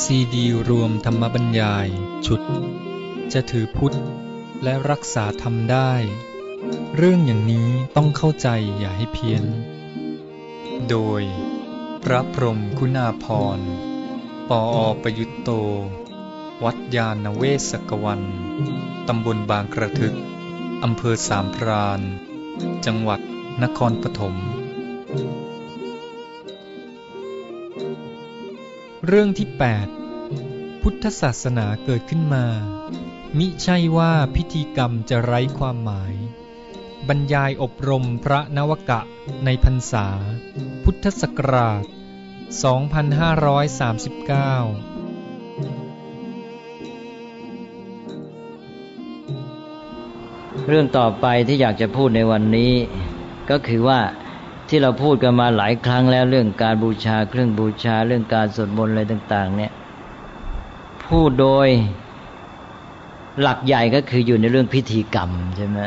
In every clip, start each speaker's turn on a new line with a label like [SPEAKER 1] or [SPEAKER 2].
[SPEAKER 1] ซีดีรวมธรรมบรรยาย ชุด จะถือพุทธ และรักษาธรรมได้ เรื่องอย่างนี้ต้องเข้าใจอย่าให้เพี้ยน โดย พระพรมคุณาพร ปออประยุตโต วัดยาณเวศกวัน ตำบลบางกระทึก อำเภอสามพราน จังหวัดนครปฐม เรื่องที่ 8 พุทธศาสนาเกิดขึ้นมา มิใช่ว่าพิธีกรรมจะไร้ความหมาย บรรยายอบรมพระนวกะในพรรษา พุทธศักราช 2539
[SPEAKER 2] เรื่องต่อไปที่อยากจะพูดในวันนี้ ก็คือว่า ที่เราพูดกันมาหลายครั้งแล้วเรื่องการบูชาเครื่องบูชาเรื่องการสวดมนต์อะไรต่าง ๆ เนี่ยพูดโดยหลักใหญ่ก็คืออยู่ในเรื่องพิธีกรรมใช่ไหม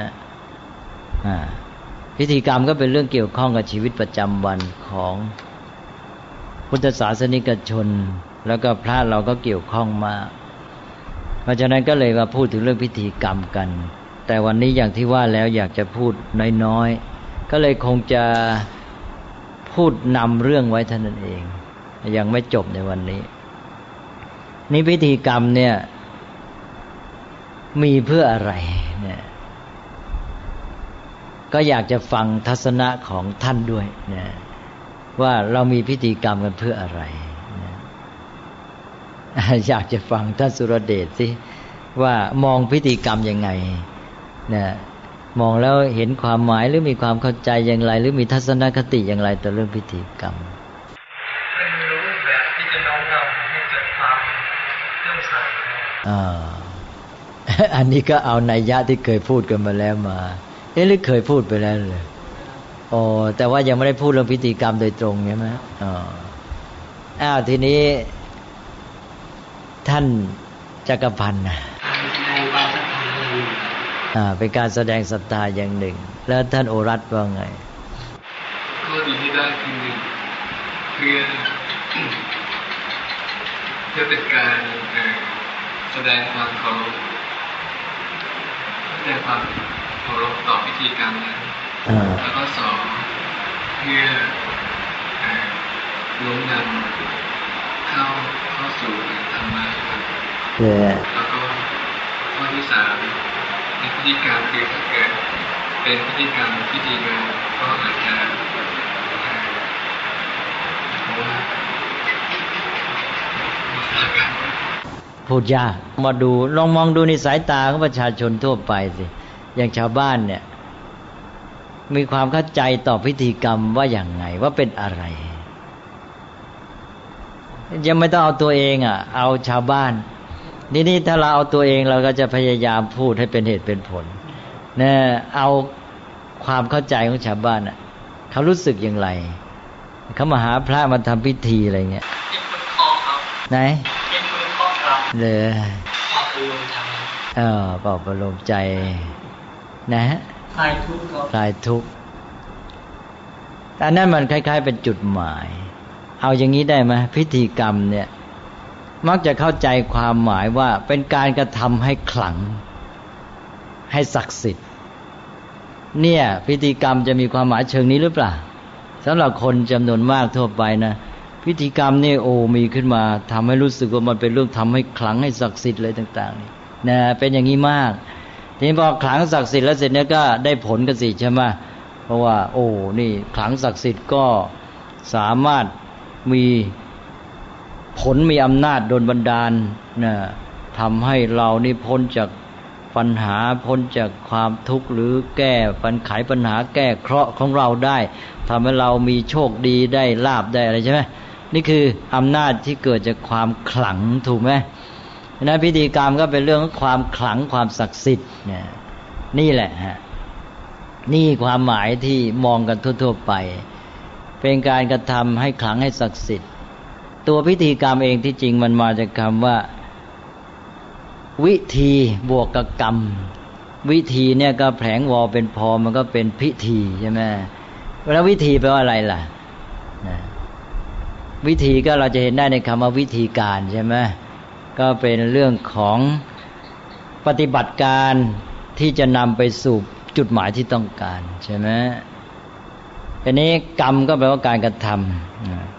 [SPEAKER 2] พิธีกรรมก็เป็นเรื่องเกี่ยวข้องกับชีวิตประจำวันของพุทธศาสนิกชน แล้วก็พระเราก็เกี่ยวข้องมาเพราะฉะนั้นก็เลยมาพูดถึงเรื่องพิธีกรรมกัน แต่วันนี้อย่างที่ว่าแล้วอยากจะพูดน้อยๆ ก็เลยคงจะพูดนำเรื่องไว้เท่านั้นเอง ยังไม่จบในวันนี้ นี่พิธีกรรมเนี่ย มีเพื่ออะไรเนี่ยก็อยากจะฟังทัศนะของท่านด้วยนะว่าเรามีพิธีกรรมกันเพื่ออะไรนะอยากจะฟังท่านสุรเดชสิว่ามองพิธีกรรมยังไงนะ มองแล้วเห็นความหมายหรือมีความเข้าใจอย่างไร หรือมีทัศนคติอย่างไรต่อเรื่องพิธีกรรม
[SPEAKER 3] เป็นรูปแบบที่จะน้อมนำให้เกิดความเลื่อมใส
[SPEAKER 2] อ่าอันนี้ก็เอานัยยะที่เคยพูดกันมาแล้วมา เอ๊ะหรือเคยพูดไปแล้วเลยอ๋อแต่ว่ายังไม่ได้พูดเรื่องพิธีกรรมโดยตรงใช่ไหมอ๋ออ้าวทีนี้ ท่านจักรพันธ์นะ เป็นการแสดงศรัทธาอย่างหนึ่ง แล้วท่านโอรัตว่าไง
[SPEAKER 3] ข้อดีที่ได้คือหนึ่งเพื่อเพื่อเป็นการเอ่อแสดงความเคารพแสดงความเคารพต่อพิธีกรรมนั้น
[SPEAKER 2] อ่า
[SPEAKER 3] แล้วก็สองเพื่อเอ่อล้มนำเข้าเข้าสู่ธรรมะครับ
[SPEAKER 2] เออ
[SPEAKER 3] แล้วก็ข้อที่สาม ในพิธีกรรมคือถ้าเกิดเป็นพิธีกรรมพิธีงานก็อาจจะพู
[SPEAKER 2] ดยากมาดูลองมองดูในสายตาของประชาชนทั่วไปสิ อย่างชาวบ้านเนี่ย มีความเข้าใจต่อพิธีกรรมว่าอย่างไงว่าเป็นอะไร ยังไม่ต้องเอาตัวเองอะ เอาชาวบ้าน นี่นี่ถ้าเราเอาตัวเองเราก็จะพยายามพูดให้เป็นเหตุเป็นผลนะเอาความเข้าใจของชาวบ้านอะเขารู้สึกอย่างไรเขามาหาพระมาทำพิธีอะไรเงี้ย
[SPEAKER 3] เป็นคนคองครับ
[SPEAKER 2] ไหน
[SPEAKER 3] เป็นคนคองครับ
[SPEAKER 2] เลย
[SPEAKER 3] ขอบคุณทาง
[SPEAKER 2] เออปลอบประโลมใจ นะฮะ
[SPEAKER 3] คลายทุกข์ครับ
[SPEAKER 2] คลายทุกข์แต่นั่นมันคล้าย ๆ เป็นจุดหมาย เอาอย่างนี้ได้ไหมพิธีกรรมเนี่ย มักจะเข้าใจความหมายว่าเป็นการกระทำให้ขลัง ให้ศักดิ์สิทธิ์ เนี่ยพิธีกรรมจะมีความหมายเชิงนี้หรือเปล่าสำหรับคนจำนวนมากทั่วไปนะพิธีกรรมนี่โอ้มีขึ้นมาทำให้รู้สึกว่ามันเป็นเรื่องทำให้ขลังให้ศักดิ์สิทธิ์เลยต่างๆนี่นะเป็นอย่างนี้มาก ทีนี้พอขลังศักดิ์สิทธิ์แล้วเสร็จเนี่ยก็ได้ผลกันสิใช่ไหมเพราะว่า โอ้นี่ขลังศักดิ์สิทธิ์ก็สามารถมี ผลมีอำนาจโดนบันดาลนะทำให้เรานี่พ้นจากปัญหาพ้นจากความทุกข์หรือแก้ปัญไขปัญหาแก้เคราะห์ของเราได้ทำให้เรามีโชคดีได้ลาบได้อะไรใช่ไหมนี่คืออำนาจที่เกิดจากความขลังถูกไหมนะพิธีกรรมก็เป็นเรื่องของความขลังความศักดิ์สิทธิ์เนี่ยนี่แหละฮะนี่ความหมายที่มองกันทั่ว ๆ ไป เป็นการกระทำให้ขลังให้ศักดิ์สิทธิ์ ตัวพิธีกรรมเองที่จริงมันมาจากคำว่า วิธีบวกกับกรรม วิธีเนี่ยก็แผลงวอเป็นพอมันก็เป็นพิธีใช่ไหมแล้ววิธีแปลว่าอะไรล่ะนะวิธีก็เราจะเห็นได้ในคำว่าวิธีการใช่ไหมก็เป็นเรื่องของปฏิบัติการที่จะนำไปสู่จุดหมายที่ต้องการใช่ไหมอันนี้กรรมก็แปลว่าการกระทำ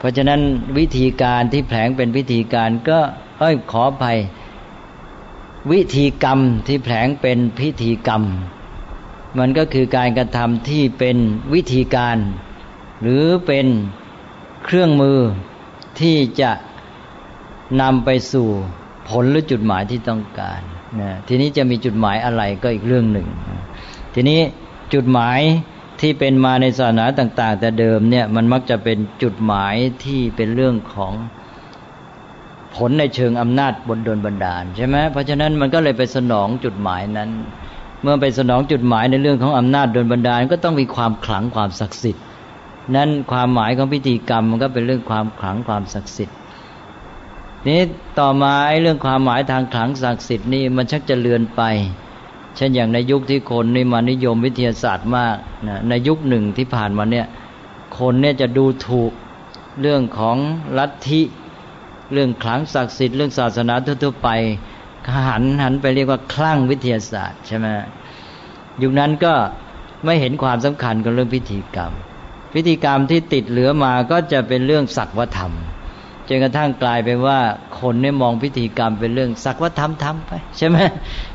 [SPEAKER 2] เพราะฉะนั้นวิธีการที่แผลงเป็นวิธีการก็เอ้ยขออภัยวิธีกรรมที่แผลงเป็นพิธีกรรม มันก็คือการกระทำที่เป็นวิธีการ หรือเป็นเครื่องมือที่จะนำไปสู่ผลหรือจุดหมายที่ต้องการนะทีนี้จะมีจุดหมายอะไรก็อีกเรื่องหนึ่ง ทีนี้จุดหมาย ที่เป็นมาในศาสนาต่าง ๆ แต่เดิมเนี่ยมันมักจะเป็นจุดหมายที่เป็นเรื่องของผลในเชิงอำนาจบนดลบันดาลใช่ไหมเพราะฉะนั้นมันก็เลยไปสนองจุดหมายนั้น เมื่อไปสนองจุดหมายในเรื่องของอำนาจดลบันดาล ก็ต้องมีความขลังความศักดิ์สิทธิ์ นั้นความหมายของพิธีกรรมมันก็เป็นเรื่องความขลังความศักดิ์สิทธิ์นี้ต่อมาไอ้เรื่องความหมายทางขลังศักดิ์สิทธิ์นี่มันชักจะเลือนไป ช่นอย่างในยุคที่คนนี่มานิยมวิทยาศาสตร์มากนะในยุคหนึ่งที่ผ่านมาเนี่ย คนเนี่ยจะดูถูกเรื่องของลัทธิ เรื่องขลังศักดิ์สิทธิ์เรื่องศาสนาทั่วๆไปหันหันไปเรียกว่าคลั่งวิทยาศาสตร์ใช่ไหมยุคนั้นก็ไม่เห็นความสำคัญกับเรื่องพิธีกรรม พิธีกรรมที่ติดเหลือมาก็จะเป็นเรื่องศักวธรรม จนกระทั่งกลายเป็นว่าคนเนี่ยมองพิธีกรรมเป็นเรื่องศักวธรรมทำไป ใช่ไหม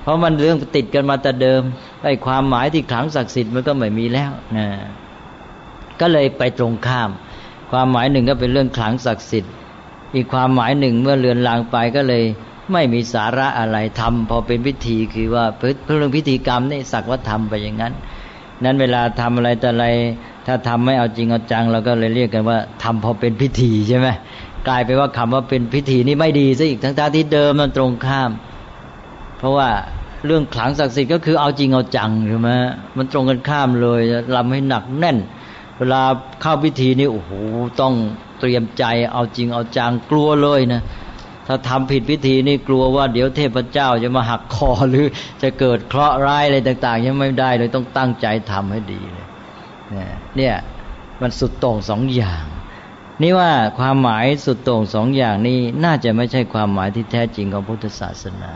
[SPEAKER 2] เพราะมันเรื่องติดกันมาแต่เดิมไอ้ความหมายที่ขลังศักดิ์สิทธิ์มันก็ไม่มีแล้วนะก็เลยไปตรงข้าม ความหมายหนึ่งก็เป็นเรื่องขลังศักดิ์สิทธิ์ อีกความหมายหนึ่งเมื่อเลือนลางไปก็เลยไม่มีสาระอะไรทำพอเป็นพิธีคือว่าเพื่อเรื่องพิธีกรรมนี่สักว่าทำไปอย่างนั้น นั้นเวลาทำอะไรแต่อะไรถ้าทำไม่เอาจริงเอาจังเราก็เลยเรียกกันว่าทำพอเป็นพิธีใช่ไหม กลายไปว่าคำว่าเป็นพิธีนี่ไม่ดีซะอีกทั้งๆที่เดิมมันตรงข้าม เพราะว่าเรื่องขลังศักดิ์สิทธิ์ก็คือเอาจริงเอาจังใช่ไหมมันตรงกันข้ามเลยลำให้หนักแน่น เวลาเข้าพิธีนี่โอ้โหต้องเตรียมใจเอาจริงเอาจังกลัวเลยนะถ้าทำผิดพิธีนี่กลัวว่าเดี๋ยวเทพเจ้าจะมาหักคอหรือจะเกิดเคราะห์ร้ายอะไรต่างๆยังไม่ได้เลยต้องตั้งใจทำให้ดีเลยเนี่ยมันสุดโต่งสองอย่าง นี่ว่าความหมายสุดโต่งสองอย่างนี้น่าจะไม่ใช่ความหมายที่แท้จริงของพุทธศาสนา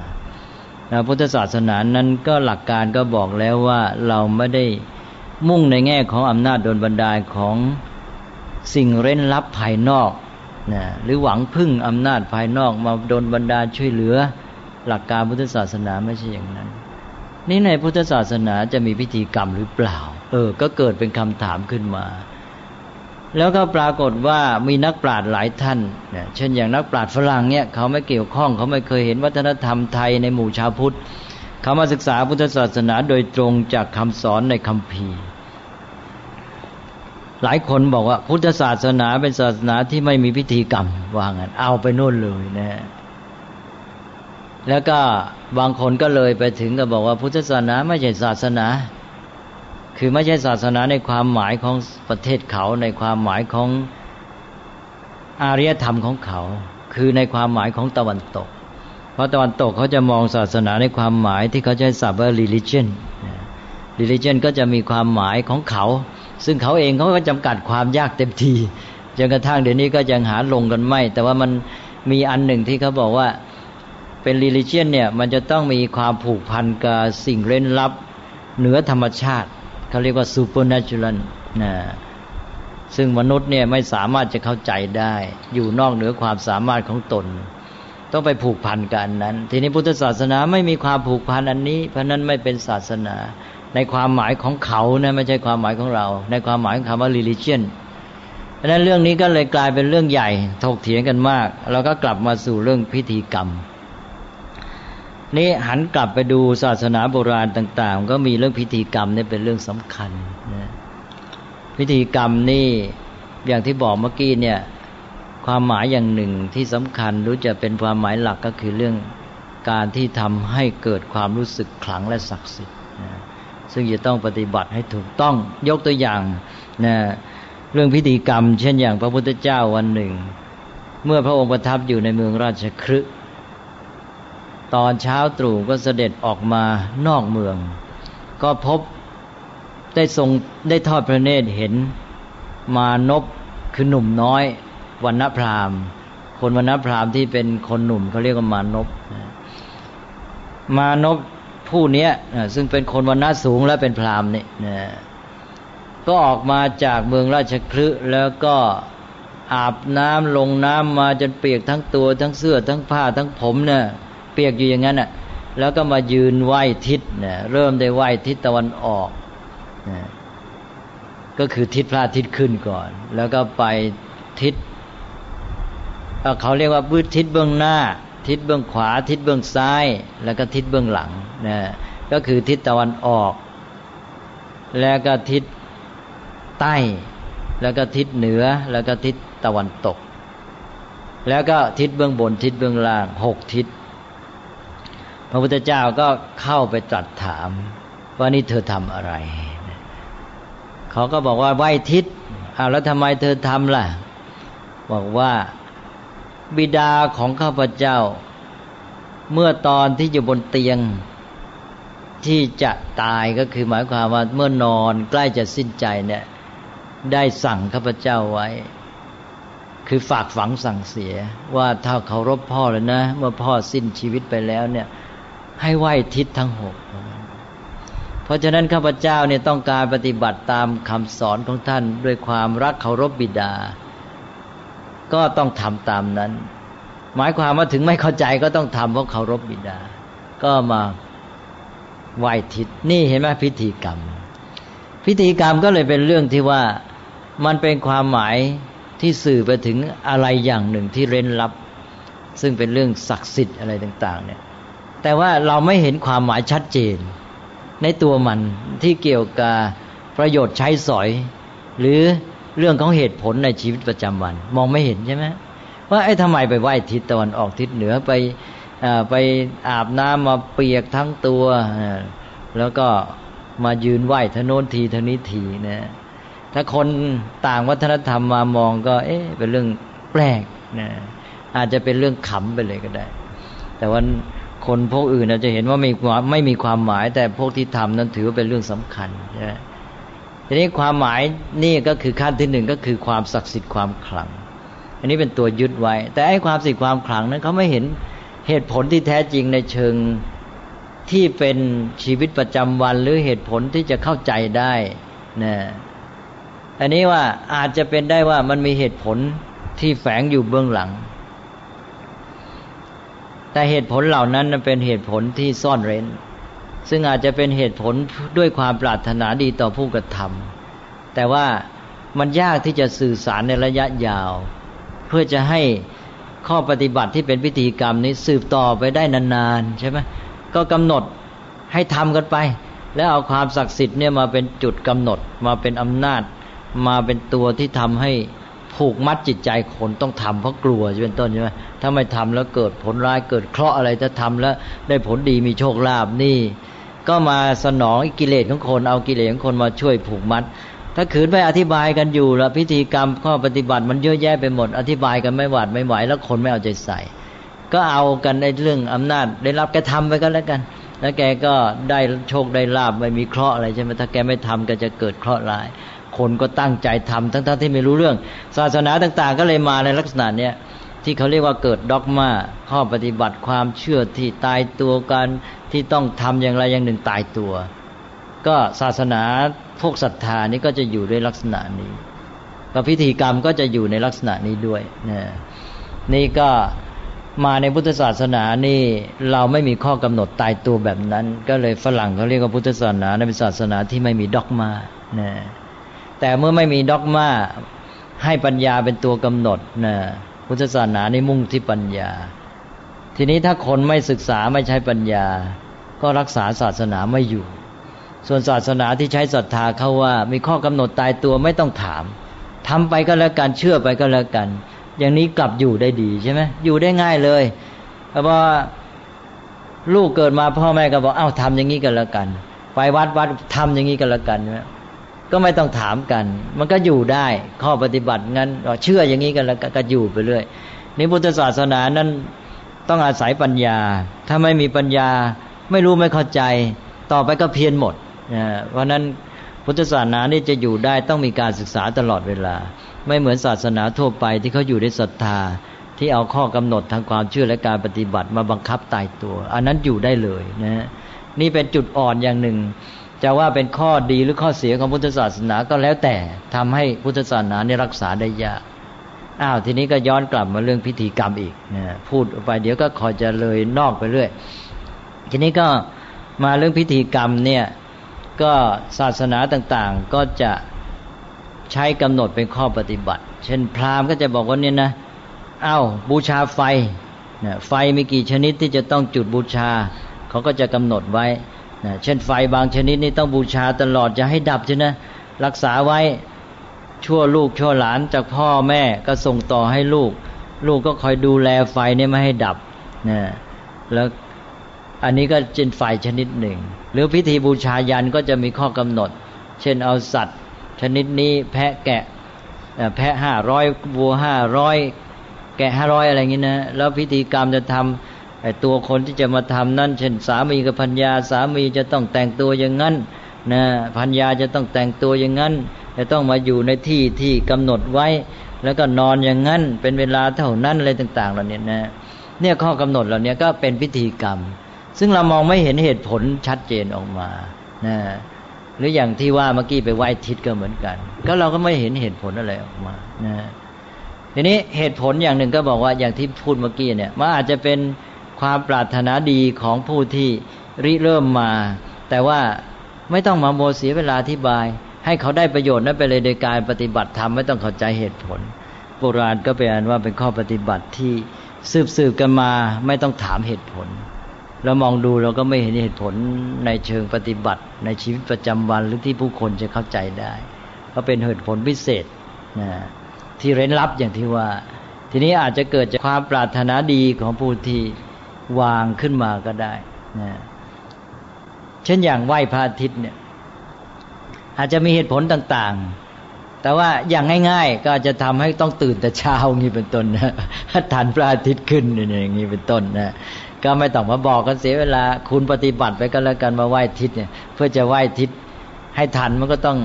[SPEAKER 2] พุทธศาสนานั้นก็หลักการก็บอกแล้วว่าเราไม่ได้มุ่งในแง่ของอำนาจโดนบันดาลของสิ่งเร้นลับภายนอกนะหรือหวังพึ่งอำนาจภายนอกมาโดนบรรดาช่วยเหลือ หลักการพุทธศาสนาไม่ใช่อย่างนั้น นี่ในพุทธศาสนาจะมีพิธีกรรมหรือเปล่า เออ ก็เกิดเป็นคำถามขึ้นมา แล้วก็ปรากฏว่ามีนักปราชญ์หลายท่านเนี่ยเช่นอย่างนักปราชญ์ฝรั่งเนี่ยเขาไม่เกี่ยวข้องเขาไม่เคยเห็นวัฒนธรรมไทยในหมู่ชาวพุทธเขามาศึกษาพุทธศาสนาโดยตรงจากคำสอนในคัมภีร์ หลายคนบอกว่าพุทธศาสนาเป็นศาสนาที่ไม่มีพิธีกรรมว่างั้นเอาไปนู่นเลยนะแล้วก็บางคนก็เลยไปถึงก็บอกว่าพุทธศาสนาไม่ใช่ศาสนา คือไม่ใช่ศาสนาในความหมายของประเทศเขาในความหมายของอารยธรรมของเขา คือในความหมายของตะวันตก เพราะตะวันตกเขาจะมองศาสนาในความหมายที่เขาใช้ศัพท์ว่า religion religion ก็จะมีความหมายของเขา ซึ่งเขาเองเขาก็จำกัดความยากเต็มทีจนกระทั่งเดี๋ยวนี้ก็ยังหาลงกันไม่ แต่ว่ามันมีอันหนึ่งที่เขาบอกว่าเป็นลิลิเชียนเนี่ยมันจะต้องมีความผูกพันกับสิ่งเร้นลับเหนือธรรมชาติ เขาเรียกว่า supernatural นะซึ่งมนุษย์เนี่ยไม่สามารถจะเข้าใจได้ อยู่นอกเหนือความสามารถของตน ต้องไปผูกพันกันนั้น ทีนี้พุทธศาสนาไม่มีความผูกพันอันนี้ เพราะนั้นไม่เป็นศาสนา ในความหมายของเขานะไม่ใช่ความหมายของเรา ในความหมายของคำว่า religion เพราะนั้นเรื่องนี้ก็เลยกลายเป็นเรื่องใหญ่ถกเถียงกันมาก เราก็กลับมาสู่เรื่องพิธีกรรม นี่หันกลับไปดูศาสนาโบราณต่าง ๆ ก็มีเรื่องพิธีกรรมนี่เป็นเรื่องสำคัญนะพิธีกรรมนี่อย่างที่บอกเมื่อกี้เนี่ย ความหมายอย่างหนึ่งที่สำคัญรู้จะเป็นความหมายหลักก็คือเรื่องการที่ทำให้เกิดความรู้สึกขลังและศักดิ์สิทธิ์ซึ่งจะต้องปฏิบัติให้ถูกต้องยกตัวอย่างนะเรื่องพิธีกรรม เช่นอย่างพระพุทธเจ้าวันหนึ่ง เมื่อพระองค์ประทับอยู่ในเมืองราชครึก ตอนเช้าตรู่ก็เสด็จออกมานอกเมือง ก็พบได้ทรงได้ทอดพระเนตรเห็นมานพคือหนุ่มน้อยวันณพราหมณ์ คนวันณพราหมณ์ที่เป็นคนหนุ่มเขาเรียกว่ามานพมานพผู้นี้ซึ่งเป็นคนวันณะสูงและเป็นพราหมณ์นี่ก็ออกมาจากเมืองราชคลึแล้วก็อาบน้ำลงน้ำมาจนเปียกทั้งตัวทั้งเสื้อทั้งผ้าทั้งผมเนี่ย ปียกอยู่อย่างนั้นน่ะแล้วก็มายืนไหว้ทิศเนี่ยเริ่มได้ไหว้ทิศตะวันออกก็คือทิศพระอาทิตย์ขึ้นก่อน แล้วก็ไปทิศเขาเรียกว่าบื้ทิศเบื้องหน้า ทิศเบื้องขวา ทิศเบื้องซ้าย แล้วก็ทิศเบื้องหลังนะก็คือทิศตะวันออก แล้วก็ทิศใต้ แล้วก็ทิศเหนือ แล้วก็ทิศตะวันตก แล้วก็ทิศเบื้องบนทิศเบื้องล่างหกทิศ พระพุทธเจ้าก็เข้าไปตรัสถาม ว่านี่เธอทำอะไร เขาก็บอกว่าไหวทิศอ้าแล้วทำไมเธอทำล่ะ บอกว่าบิดาของข้าพเจ้า เมื่อตอนที่อยู่บนเตียง ที่จะตายก็คือหมายความว่าเมื่อนอนใกล้จะสิ้นใจเนี่ย ได้สั่งข้าพเจ้าไว้ คือฝากฝังสั่งเสียว่าถ้าเคารพพ่อแล้วนะ เมื่อพ่อสิ้นชีวิตไปแล้วเนี่ย ให้ไหวทิศทั้งหกเพราะฉะนั้นข้าพเจ้าเนี่ยต้องการปฏิบัติตามคำสอนของท่านด้วยความรักเคารพบิดา ก็ต้องทำตามนั้น หมายความว่าถึงไม่เข้าใจก็ต้องทำเพราะเคารพบิดา ก็มาไหวทิศนี่เห็นไหมพิธีกรรม พิธีกรรมก็เลยเป็นเรื่องที่ว่ามันเป็นความหมายที่สื่อไปถึงอะไรอย่างหนึ่งที่เร้นลับ ซึ่งเป็นเรื่องศักดิ์สิทธิ์อะไรต่าง ๆ เนี่ย แต่ว่าเราไม่เห็นความหมายชัดเจน ในตัวมันที่เกี่ยวกับประโยชน์ใช้สอย หรือเรื่องของเหตุผลในชีวิตประจำวัน มองไม่เห็นใช่ไหมว่าไอ้ทำไมไปไหว้ทิศตะวันออกทิศเหนือไปไปอาบน้ำมาเปียกทั้งตัว แล้วก็มายืนไหว้ทนนทีทนี้ทีนะถ้าคนต่างวัฒนธรรมมามองก็ เอ๊ะเป็นเรื่องแปลกนะอาจจะเป็นเรื่องขำไปเลยก็ได้ แต่ว่า คนพวกอื่นอาจจะเห็นว่าไม่ไม่มีความหมาย แต่พวกที่ทำนั้นถือว่าเป็นเรื่องสำคัญใช่ไหมทีนี้ความหมายนี่ก็คือขั้นที่หนึ่งก็คือความศักดิ์สิทธิ์ความขลัง อันนี้เป็นตัวยึดไว้ แต่ไอ้ความศักดิ์สิทธิ์ความขลังนั้นเขาไม่เห็นเหตุผลที่แท้จริงในเชิงที่เป็นชีวิตประจำวันหรือเหตุผลที่จะเข้าใจได้นะอันนี้ว่าอาจจะเป็นได้ว่ามันมีเหตุผลที่แฝงอยู่เบื้องหลัง แต่เหตุผลเหล่านั้นเป็นเหตุผลที่ซ่อนเร้น ซึ่งอาจจะเป็นเหตุผลด้วยความปรารถนาดีต่อผู้กระทำแต่ว่ามันยากที่จะสื่อสารในระยะยาว เพื่อจะให้ข้อปฏิบัติที่เป็นพิธีกรรมนี้สืบต่อไปได้นานๆใช่ไหมก็กำหนดให้ทำกันไป แล้วเอาความศักดิ์สิทธิ์เนี่ยมาเป็นจุดกำหนดมาเป็นอำนาจ มาเป็นตัวที่ทำให้ ผูกมัดจิตใจคนต้องทำเพราะกลัวเป็นต้นใช่ไหมถ้าไม่ทำแล้วเกิดผลร้ายเกิดเคราะห์อะไรถ้าทำแล้วได้ผลดีมีโชคลาภนี่ ก็มาสนองกิเลสของคนเอากิเลสของคนมาช่วยผูกมัด ถ้าขืนไปอธิบายกันอยู่แล้วพิธีกรรมข้อปฏิบัติมันเยอะแยะไปหมด อธิบายกันไม่หวาดไม่ไหวแล้วคนไม่เอาใจใส่ ก็เอากันในเรื่องอำนาจ ได้รับแกทำไปก็แล้วกัน แล้วแกก็ได้โชคได้ลาบไม่มีเคราะห์อะไรใช่ไหมถ้าแกไม่ทำก็จะเกิดเคราะห์ร้าย คนก็ตั้งใจทำทั้งๆทที่ไม่รู้เรื่อง ศาสนาต่างๆ ก็เลยมาในลักษณะเนี้ยที่เขาเรียกว่าเกิดด็อกมาข้อปฏิบัติความเชื่อที่ตายตัวกันที่ต้องทำอย่างไรอย่างหนึ่งตายตัว ก็ศาสนาพวกศรัทธานี่ก็จะอยู่ด้วยลักษณะนี้ก็พิธีกรรมก็จะอยู่ในลักษณะนี้ด้วยนะนี่ก็มาในพุทธศาสนานี่เราไม่มีข้อกำหนดตายตัวแบบนั้น ก็เลยฝรั่งเขาเรียกว่าพุทธศาสนาเป็นศาสนาที่ไม่มีด็อกมานะ แต่เมื่อไม่มีด็อกมาให้ปัญญาเป็นตัวกำหนดนะพุทธศาสนาในมุ่งที่ปัญญา ทีนี้ถ้าคนไม่ศึกษาไม่ใช้ปัญญา ก็รักษาศาสนาไม่อยู่ ส่วนศาสนาที่ใช้ศรัทธาเขาว่า มีข้อกำหนดตายตัวไม่ต้องถามทำไปก็แล้วกันเชื่อไปก็แล้วกัน อย่างนี้กลับอยู่ได้ดีใช่ไหมอยู่ได้ง่ายเลยเพราะว่าลูกเกิดมาพ่อแม่ก็บอกเอ้าทำอย่างนี้กันแล้วกัน ไปวัดวัดทำอย่างนี้กันแล้วกันใช่ไหม ก็ไม่ต้องถามกัน มันก็อยู่ได้ ข้อปฏิบัติงั้นเชื่ออย่างนี้กันแล้วก็อยู่ไปเรื่อยนี่พุทธศาสนานั้นต้องอาศัยปัญญา ถ้าไม่มีปัญญาไม่รู้ไม่เข้าใจ ต่อไปก็เพี้ยนหมดเพราะนั้นพุทธศาสนานี่จะอยู่ได้ต้องมีการศึกษาตลอดเวลา ไม่เหมือนศาสนาทั่วไปที่เขาอยู่ในศรัทธา ที่เอาข้อกำหนดทางความเชื่อและการปฏิบัติมาบังคับตายตัว อันนั้นอยู่ได้เลยนะนี่เป็นจุดอ่อนอย่างหนึ่ง จะว่าเป็นข้อดีหรือข้อเสียของพุทธศาสนาก็แล้วแต่ทำให้พุทธศาสนานี่รักษาได้ยากอ้าวทีนี้ก็ย้อนกลับมาเรื่องพิธีกรรมอีกนะพูดไปเดี๋ยวก็คอยจะเลยนอกไปเรื่อยทีนี้ก็มาเรื่องพิธีกรรมเนี่ยก็ศาสนาต่างๆก็จะใช้กำหนดเป็นข้อปฏิบัติ เช่นพราหมณ์ก็จะบอกว่าเนี่ยนะเอา้าบูชาไฟนะไฟมีกี่ชนิดที่จะต้องจุดบูชา เขาก็จะกำหนดไว้ นะเช่นไฟบางชนิดนี่ต้องบูชาตลอดจะให้ดับใช่ไหมรักษาไว้ชั่วลูกชั่วหลานจากพ่อแม่ก็ส่งต่อให้ลูก ลูกก็คอยดูแลไฟนี่ไม่ให้ดับนะแล้วอันนี้ก็เป็นไฟชนิดหนึ่ง หรือพิธีบูชายันก็จะมีข้อกำหนด เช่นเอาสัตว์ ชนิดนี้แพะแกะแพะห้าร้อยวัวห้าร้อยแกะห้าร้อยอะไรอย่างนี้นะแล้วพิธีกรรมจะทำ ไอ้ตัวคนที่จะมาทำนั่นเช่นสามีกับพัญญาสามีจะต้องแต่งตัวอย่างนั้นนะพัญญาจะต้องแต่งตัวอย่างนั้น จะต้องมาอยู่ในที่ที่กำหนดไว้ แล้วก็นอนอย่างนั้น เป็นเวลาเท่านั้นอะไรต่างๆเหล่านี้นะเนี่ยข้อกำหนดเหล่านี้ก็เป็นพิธีกรรม ซึ่งเรามองไม่เห็นเหตุผลชัดเจนออกมานะหรืออย่างที่ว่าเมื่อกี้ไปไหว้ทิศก็เหมือนกัน ก็เราก็ไม่เห็นเหตุผลอะไรออกมานะทีนี้เหตุผลอย่างหนึ่งก็บอกว่าอย่างที่พูดเมื่อกี้เนี่ยมันอาจจะเป็น ความปรารถนาดีของผู้ที่ริเริ่มมา แต่ว่าไม่ต้องมาโมเสียเวลาอธิบาย ให้เขาได้ประโยชน์นั้นไปเลยโดยการปฏิบัติธรรมไม่ต้องเข้าใจเหตุผล โบราณก็เป็นอันว่าเป็นข้อปฏิบัติที่สืบสืบกันมาไม่ต้องถามเหตุผลเรามองดูเราก็ไม่เห็นเหตุผลในเชิงปฏิบัติ ในชีวิตประจำวันหรือที่ผู้คนจะเข้าใจได้ก็เป็นเหตุผลพิเศษนะที่เร้นลับอย่างที่ว่า ทีนี้อาจจะเกิดจากความปรารถนาดีของผู้ที่ วางขึ้นมาก็ได้นะเช่นอย่างไหว้พระอาทิตย์เนี่ย อาจจะมีเหตุผลต่างๆ แต่ว่าอย่างง่าย ๆ ก็จะทำให้ต้องตื่นแต่เช้างี้เป็นต้นนะทันพระอาทิตย์ขึ้นอย่างนี้เป็นต้นนะก็ไม่ต้องมาบอกกันเสียเวลา คุณปฏิบัติไปก็แล้วกันมาไหว้ทิศเนี่ย เพื่อจะไหว้ทิศให้ทันมันก็ต้อง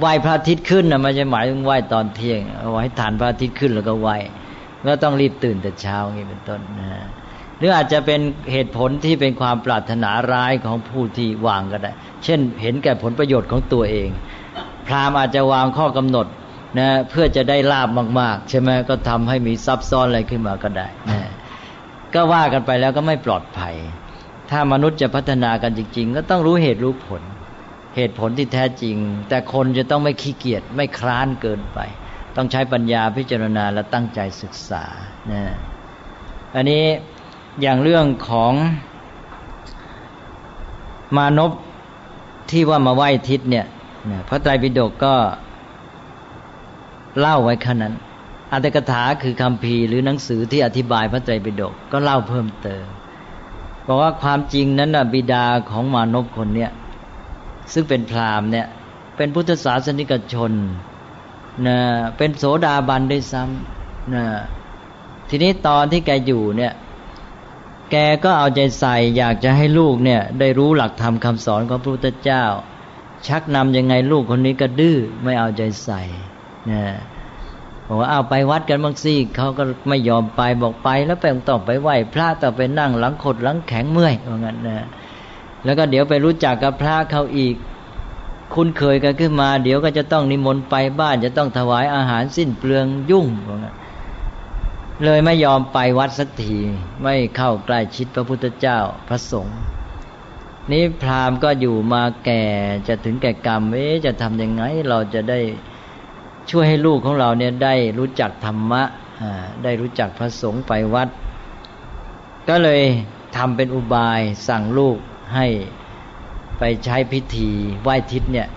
[SPEAKER 2] ไหว้พระอาทิตย์ขึ้นนะไม่ใช่หมายถึงไหว้ตอนเที่ยงเอาไว้ให้ทันพระอาทิตย์ขึ้นแล้วก็ไหว้ก็ต้องรีบตื่นแต่เช้าอย่างนี้เป็นต้นนะ หรืออาจจะเป็นเหตุผลที่เป็นความปรารถนาร้ายของผู้ที่วางก็ได้ เช่น เห็นแก่ผลประโยชน์ของตัวเอง พราหมณ์อาจจะวางข้อกำหนดนะเพื่อจะได้ลาบมาก ๆ ใช่ไหมก็ทำให้มีซับซ้อนอะไรขึ้นมาก็ได้นะก็ว่ากันไปแล้วก็ไม่ปลอดภัย ถ้ามนุษย์จะพัฒนากันจริง ๆ ก็ต้องรู้เหตุรู้ผล เหตุผลที่แท้จริง แต่คนจะต้องไม่ขี้เกียจไม่คร้านเกินไป ต้องใช้ปัญญาพิจารณาและตั้งใจศึกษานะอันนี้ อย่างเรื่องของมานพที่ว่ามาไหว้ทิศเนี่ยพระไตรปิฎกก็เล่าไว้ขนาดนั้นอัตถกถาคือคำพีหรือหนังสือที่อธิบายพระไตรปิฎกก็เล่าเพิ่มเติมบอกว่าความจริงนั้นบิดาของมานพคนเนี้ยซึ่งเป็นพราหมณ์เนี่ยเป็นพุทธศาสนิกชนนะเป็นโสดาบันด้วยซ้ำนะทีนี้ตอนที่แกอยู่เนี่ย แกก็เอาใจใส่อยากจะให้ลูกเนี่ย ได้รู้หลักธรรมคาสอนของพระพุทธเจ้า ชักนำยังไงลูกคนนี้ก็ดื้อไม่เอาใจใส่นะบอกว่าเอาไปวัดกันบางซี่เขาก็ไม่ยอมไปบอกไปแล้วไปต้องไปไหว้พระต่อไปนั่งหลังขดหลังแข็งเมื่อยว่างั้นนะแล้วก็เดี๋ยวไปรู้จักกับพระเขาอีก คุ้นเคยกันขึ้นมา เดี๋ยวก็จะต้องนิมนต์ไปบ้านจะต้องถวายอาหารสิ้นเปลืองยุ่งว่างั้น เลยไม่ยอมไปวัดสักทีไม่เข้าใกล้ชิดพระพุทธเจ้าพระสงฆ์นี้พราหมณ์ก็อยู่มาแก่จะถึงแก่กรรมเอ๊จะทำยังไง เราจะได้ช่วยให้ลูกของเราเนี่ยได้รู้จักธรรมะได้รู้จักพระสงฆ์ไปวัด ก็เลยทำเป็นอุบายสั่งลูกให้ไปใช้พิธีไหว้ทิศเนี่ย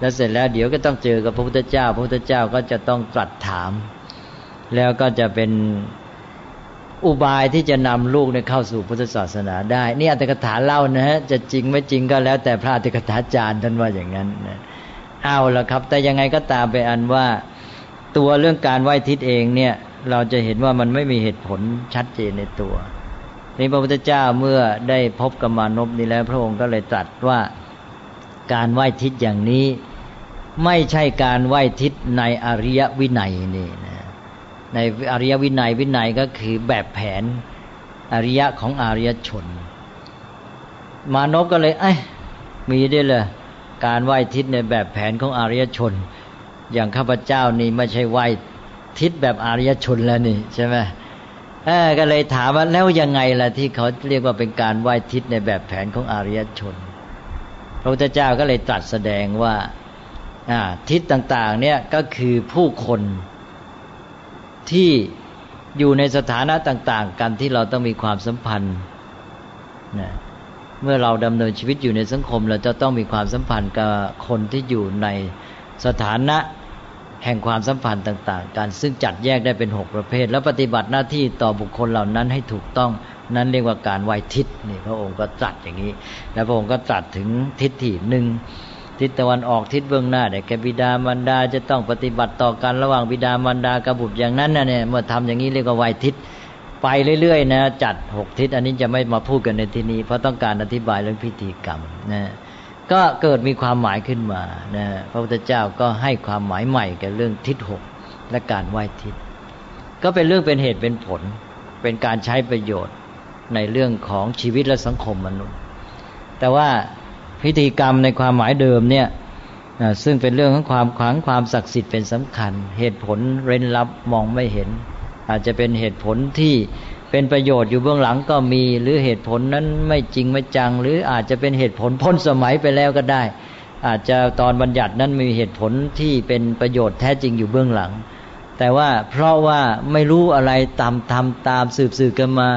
[SPEAKER 2] แล้วเสร็จแล้วเดี๋ยวก็ต้องเจอกับพระพุทธเจ้า พระพุทธเจ้าก็จะต้องตรัสถาม แล้วก็จะเป็นอุบายที่จะนำลูกเนี่ยเข้าสู่พุทธศาสนาได้ นี่อัตถกถาเล่านะฮะจะจริงไม่จริงก็แล้วแต่พระอัตถกถาจารย์ท่านว่าอย่างนั้นนะเอาละครับ แต่ยังไงก็ตามไปอันว่า ตัวเรื่องการไหว้ทิศเองเนี่ย เราจะเห็นว่ามันไม่มีเหตุผลชัดเจนในตัวนี่พระพุทธเจ้าเมื่อได้พบกับมานพนี้แล้ว พระองค์ก็เลยตรัสว่าการไหว้ทิศอย่างนี้ ไม่ใช่การไหว้ทิศในอริยวินัยนี่นะ ในอริยวินัยวินัยก็คือแบบแผนอริยะของอริยชน มานพก็เลย เอ้ยมีได้เลยการไหว้ทิศในแบบแผนของอริยชน อย่างข้าพเจ้านี่ไม่ใช่ไหว้ทิศแบบอริยชนแล้วนี่ใช่ไหมก็เลยถามว่าแล้วยังไงล่ะที่เขาเรียกว่าเป็นการไหว้ทิศในแบบแผนของอริยชน พระพุทธเจ้าก็เลยตรัสแสดงว่าทิศต่างๆเนี่ยก็คือผู้คน ที่อยู่ในสถานะต่าง ๆ กันที่เราต้องมีความสัมพันธ์นะเมื่อเราดำเนินชีวิตอยู่ในสังคม เราจะต้องมีความสัมพันธ์กับคนที่อยู่ในสถานะแห่งความสัมพันธ์ต่าง ๆ กันซึ่งจัดแยกได้เป็นหกประเภท แล้วปฏิบัติหน้าที่ต่อบุคคลเหล่านั้นให้ถูกต้องนั้นเรียกว่าการไวทิศนี่พระองค์ก็ตรัสอย่างนี้ แล้วพระองค์ก็ตรัสถึงทิศที่หนึ่ง ทิศตะวันออกทิศเบื้องหน้าแต่แกบิดามารดาจะต้องปฏิบัติต่อกันระหว่างบิดามารดากับบุตรอย่างนั้นนะเนี่ยเมื่อทำอย่างนี้เรียกว่าไหวทิศไปเรื่อยๆนะจัดหกทิศอันนี้จะไม่มาพูดกันในที่นี้ เพราะต้องการอธิบายเรื่องพิธีกรรมนะก็เกิดมีความหมายขึ้นมานะพระพุทธเจ้าก็ให้ความหมายใหม่กับเรื่องทิศหกและการไหว้ทิศ ก็เป็นเรื่องเป็นเหตุเป็นผล เป็นการใช้ประโยชน์ในเรื่องของชีวิตและสังคมมนุษย์ แต่ว่า พิธีกรรมในความหมายเดิมเนี่ยซึ่งเป็นเรื่องของความขลังความศักดิ์สิทธิ์เป็นสำคัญ เหตุผลเร้นลับมองไม่เห็น อาจจะเป็นเหตุผลที่เป็นประโยชน์อยู่เบื้องหลังก็มี หรือเหตุผลนั้นไม่จริงไม่จัง หรืออาจจะเป็นเหตุผลพ้นสมัยไปแล้วก็ได้ อาจจะตอนบัญญัตินั้นมีเหตุผลที่เป็นประโยชน์แท้จริงอยู่เบื้องหลัง แต่ว่าเพราะว่าไม่รู้อะไรตามทำตามสืบสืบกันมา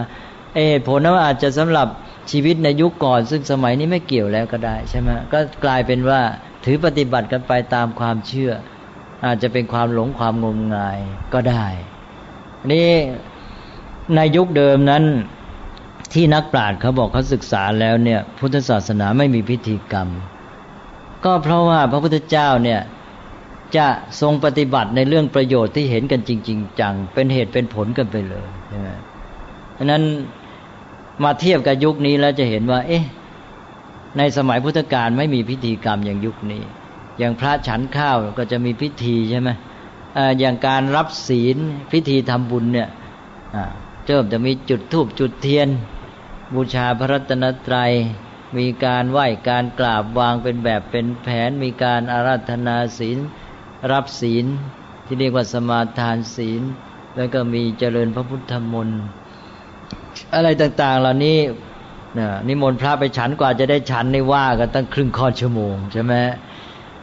[SPEAKER 2] เหตุผลนั้นอาจจะสำหรับ ชีวิตในยุคก่อน ซึ่งสมัยนี้ไม่เกี่ยวแล้วก็ได้ใช่ไหมก็กลายเป็นว่าถือปฏิบัติกันไปตามความเชื่อ อาจจะเป็นความหลงความงมงายก็ได้นี่ในยุคเดิมนั้นที่นักปราชญ์เขาบอกเขาศึกษาแล้วเนี่ยพุทธศาสนาไม่มีพิธีกรรม ก็เพราะว่าพระพุทธเจ้าเนี่ยจะทรงปฏิบัติในเรื่องประโยชน์ที่เห็นกันจริง ๆ จังเป็นเหตุเป็นผลกันไปเลยใช่ไหมเพราะนั้น มาเทียบกับยุคนี้แล้วจะเห็นว่า เอ๊ะ ในสมัยพุทธกาลไม่มีพิธีกรรมอย่างยุคนี้ อย่างพระฉันข้าวก็จะมีพิธีใช่ไหมอย่างการรับศีลพิธีทำบุญเนี่ยเริ่มจะมีจุดธูปจุดเทียน บูชาพระรัตนตรัย มีการไหว้การกราบวางเป็นแบบเป็นแผน มีการอาราธนาศีล รับศีลที่เรียกว่าสมาทานศีล แล้วก็มีเจริญพระพุทธมนต์ อะไรต่าง ๆ เหล่านี้นิมนต์พระไปฉันกว่าจะได้ฉันในว่ากันตั้งครึ่งค่อนชั่วโมงใช่ไหม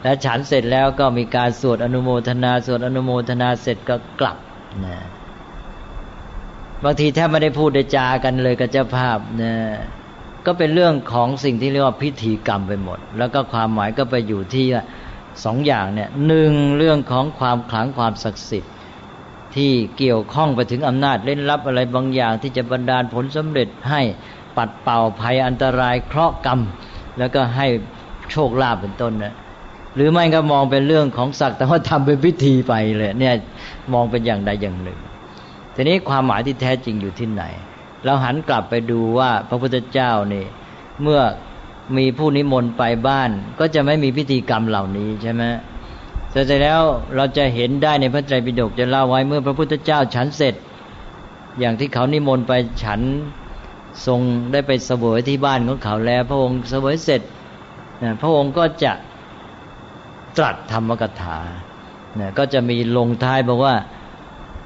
[SPEAKER 2] แล้วฉันเสร็จแล้วก็มีการสวดอนุโมทนาสวดอนุโมทนาเสร็จก็กลับนะบางทีแทบไม่ได้พูดได้จากันเลยกับเจ้าภาพนะก็เป็นเรื่องของสิ่งที่เรียกว่าพิธีกรรมไปหมด แล้วก็ความหมายก็ไปอยู่ที่สองอย่างเนี่ยหนึ่งเรื่องของความขลังความศักดิ์สิทธิ์ ที่เกี่ยวข้องไปถึงอำนาจเล่นลับอะไรบางอย่าง ที่จะบันดาลผลสำเร็จให้ปัดเป่าภัยอันตรายเคราะห์กรรม แล้วก็ให้โชคลาภเป็นต้นนะหรือไม่ก็มองเป็นเรื่องของศักดิ์แต่ว่าทำเป็นพิธีไปเลยเนี่ยมองเป็นอย่างใดอย่างหนึ่ง ทีนี้ความหมายที่แท้จริงอยู่ที่ไหน เราหันกลับไปดูว่าพระพุทธเจ้านี่เมื่อมีผู้นิมนต์ไปบ้าน ก็จะไม่มีพิธีกรรมเหล่านี้ใช่ไหม เสร็จแล้วเราจะเห็นได้ในพระไตรปิฎกจะเล่าไว้เมื่อพระพุทธเจ้าฉันเสร็จ อย่างที่เขานิมนต์ไปฉันทรงได้ไปเสวยที่บ้านของเขาแล้ว พระองค์เสวยเสร็จพระองค์ก็จะตรัสธรรมกถาก็จะมีลงท้ายบอกว่า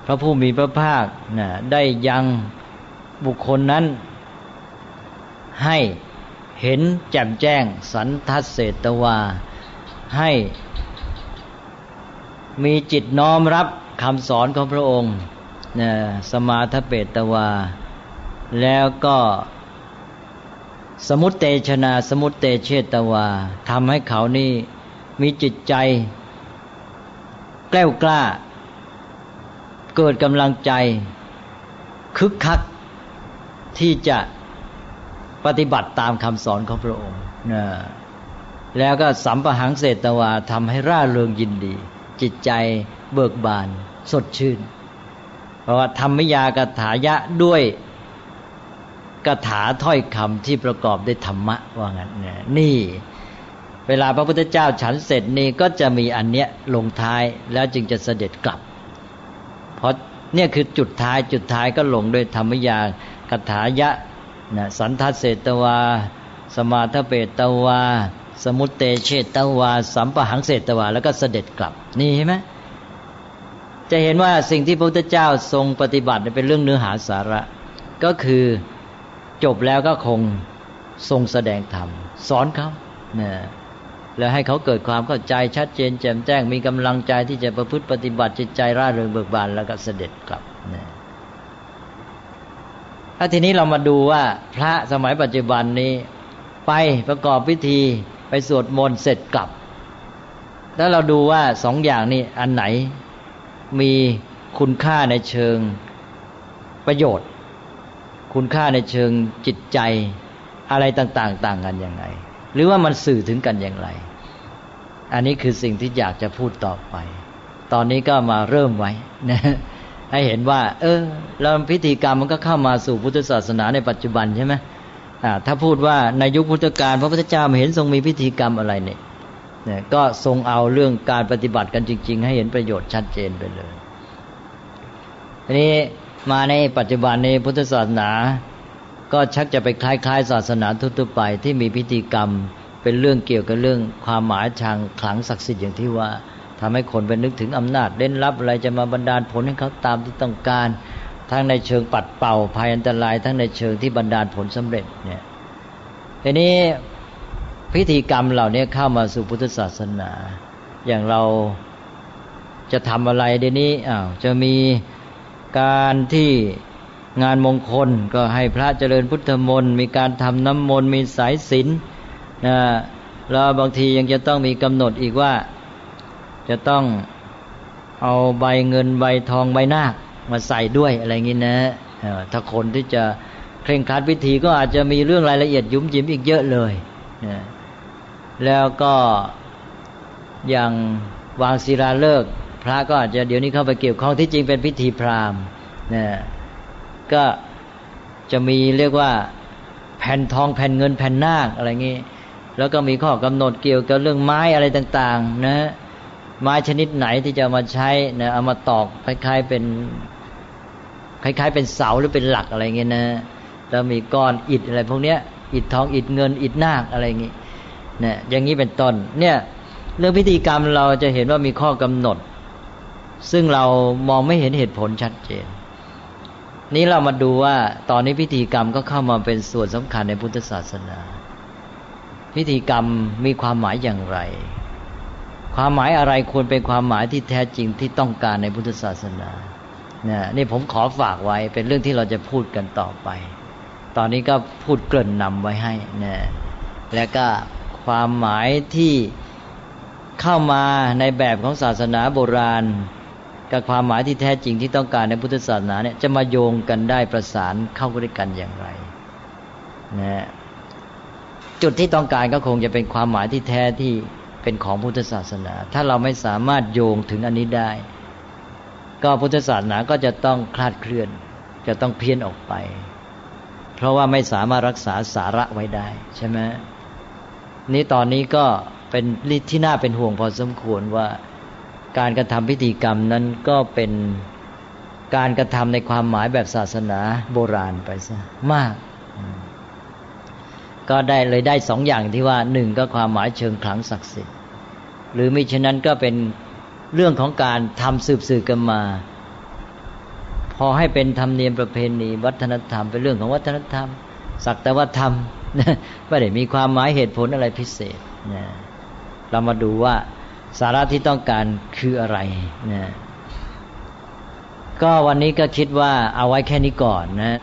[SPEAKER 2] พระผู้มีพระภาคได้ยังบุคคลนั้น ให้เห็นแจ่มแจ้งสันทัศเศตวาให้ มีจิตน้อมรับคำสอนของพระองค์นะสมาทเปตวา แล้วก็สมุตเตชนาสมุตเตเชตวาทำให้เขานี่มีจิตใจ แกล้วกล้า เกิดกำลังใจ คึกคักที่จะปฏิบัติตามคำสอนของพระองค์นะแล้วก็สัมปหังเศตวาทำให้ร่าเริงยินดี จิตใจเบิกบาน สดชื่น เพราะว่าธรรมยากถายะด้วยกถาถ้อยคำที่ประกอบด้วยธรรมะว่างั้นนี่ เวลาพระพุทธเจ้าฉันเสร็จนี่ก็จะมีอันเนี้ยลงท้ายแล้วจึงจะเสด็จกลับ เพราะเนี่ยคือจุดท้ายจุดท้ายก็ลงด้วยธรรมยาคถายะนะสันทัศเศตวา สมาทเปตวา สมุตเตเชตวา สัมปหังเศตวา แล้วก็เสด็จกลับ นี่เห็นไหมจะเห็นว่าสิ่งที่พระพุทธเจ้าทรงปฏิบัติเป็นเรื่องเนื้อหาสาระ ก็คือจบแล้วก็คงทรงแสดงธรรม สอนเขานะแล้วให้เขาเกิดความเข้าใจชัดเจนแจ่มแจ้งมีกำลังใจที่จะประพฤติปฏิบัติจิตใจร่าเริงเบิกบานแล้วก็เสด็จกลับนะถ้าทีนี้เรามาดูว่าพระสมัยปัจจุบันนี้ไปประกอบพิธี ไปสวดมนต์เสร็จกลับ แล้วเราดูว่าสองอย่างนี้อันไหนมีคุณค่าในเชิงประโยชน์ คุณค่าในเชิงจิตใจอะไรต่างๆ ต่างกันยังไง หรือว่ามันสื่อถึงกันอย่างไร อันนี้คือสิ่งที่อยากจะพูดต่อไป ตอนนี้ก็มาเริ่มไว้นะให้เห็นว่า เออแล้วพิธีกรรมมันก็เข้ามาสู่พุทธศาสนาในปัจจุบันใช่ไหม ถ้าพูดว่าในยุคพุทธกาลพระพุทธเจ้าไม่เห็นทรงมีพิธีกรรมอะไรเนี่ยก็ทรงเอาเรื่องการปฏิบัติกันจริง ๆ ให้เห็นประโยชน์ชัดเจนไปเลยทีนี้มาในปัจจุบันในพุทธศาสนา ก็ชักจะไปคล้ายๆ ศาสนาทั่วไปที่มีพิธีกรรมเป็นเรื่องเกี่ยวกับเรื่องความหมายทางขลังศักดิ์สิทธิ์อย่างที่ว่าทำให้คนไปนึกถึงอำนาจเล่นลับอะไรจะมาบันดาลผลให้เขาตามที่ต้องการ ทั้งในเชิงปัดเป่าภัยอันตราย ทั้งในเชิงที่บันดาลผลสำเร็จเนี่ยทีนี้พิธีกรรมเหล่านี้เข้ามาสู่พุทธศาสนา อย่างเราจะทำอะไรเดี๋ยวนี้อ้าวจะมีการที่งานมงคลก็ให้พระเจริญพุทธมนต์มีการทำน้ำมนต์มีสายศีลนะแล้วบางทียังจะต้องมีกำหนดอีกว่า จะต้องเอาใบเงินใบทองใบน้า มาใส่ด้วยอะไรอย่างนี้นะถ้าคนที่จะเคร่งครัดพิธีก็อาจจะมีเรื่องรายละเอียดยุ่มยิ้มอีกเยอะเลยนะแล้วก็อย่างวางศิลาฤกษ์พระก็อาจจะเดี๋ยวนี้เข้าไปเกี่ยวข้องที่จริงเป็นพิธีพราหมณ์นะก็จะมีเรียกว่าแผ่นทองแผ่นเงินแผ่นนาคอะไรงี้แล้วก็มีข้อกำหนดเกี่ยวกับเรื่องไม้อะไรต่าง ๆ นะไม้ชนิดไหนที่จะมาใช้นะเอามาตอกคล้ายๆเป็น คล้ายๆ เป็นเสาหรือเป็นหลักอะไรเงี้ยนะแล้วมีก้อนอิฐอะไรพวกเนี้ยอิฐทองอิฐเงินอิฐนาคอะไรเงี้เนี่ยอย่างนี้เป็นต้น เนี่ย เรื่องพิธีกรรมเราจะเห็นว่ามีข้อกำหนด ซึ่งเรามองไม่เห็นเหตุผลชัดเจน นี้เรามาดูว่าตอนนี้พิธีกรรมก็เข้ามาเป็นส่วนสำคัญในพุทธศาสนา พิธีกรรมมีความหมายอย่างไร ความหมายอะไรควรเป็นความหมายที่แท้จริงที่ต้องการในพุทธศาสนา นี่ยนี่ผมขอฝากไว้เป็นเรื่องที่เราจะพูดกันต่อไป ตอนนี้ก็พูดเกริ่นนำไว้ให้นะแล้วก็ความหมายที่เข้ามาในแบบของศาสนาโบราณ กับความหมายที่แท้จริงที่ต้องการในพุทธศาสนาเนี่ยจะมาโยงกันได้ประสานเข้าด้วยกันอย่างไรนะจุดที่ต้องการก็คงจะเป็นความหมายที่แท้ที่เป็นของพุทธศาสนา ถ้าเราไม่สามารถโยงถึงอันนี้ได้ ก็พุทธศาสนาก็จะต้องคลาดเคลื่อน จะต้องเพี้ยนออกไป เพราะว่าไม่สามารถรักษาสาระไว้ได้ใช่ไหมนี้ตอนนี้ก็เป็นที่น่าเป็นห่วงพอสมควรว่าการกระทำพิธีกรรมนั้นก็เป็นการกระทำในความหมายแบบศาสนาโบราณไปซะมาก ก็ได้เลยได้สองอย่างที่ว่าหนึ่งก็ความหมายเชิงขลังศักดิ์สิทธิ์ หรือมิฉะนั้นก็เป็น เรื่องของการทำสืบสื่อกันมา พอให้เป็นธรรมเนียมประเพณีวัฒนธรรมเป็นเรื่องของวัฒนธรรม สักแต่ว่าธรรมไม่ได้มีความหมายเหตุผลอะไรพิเศษนะเรามาดูว่าสาระที่ต้องการคืออะไรนะก็วันนี้ก็คิดว่าเอาไว้แค่นี้ก่อนนะ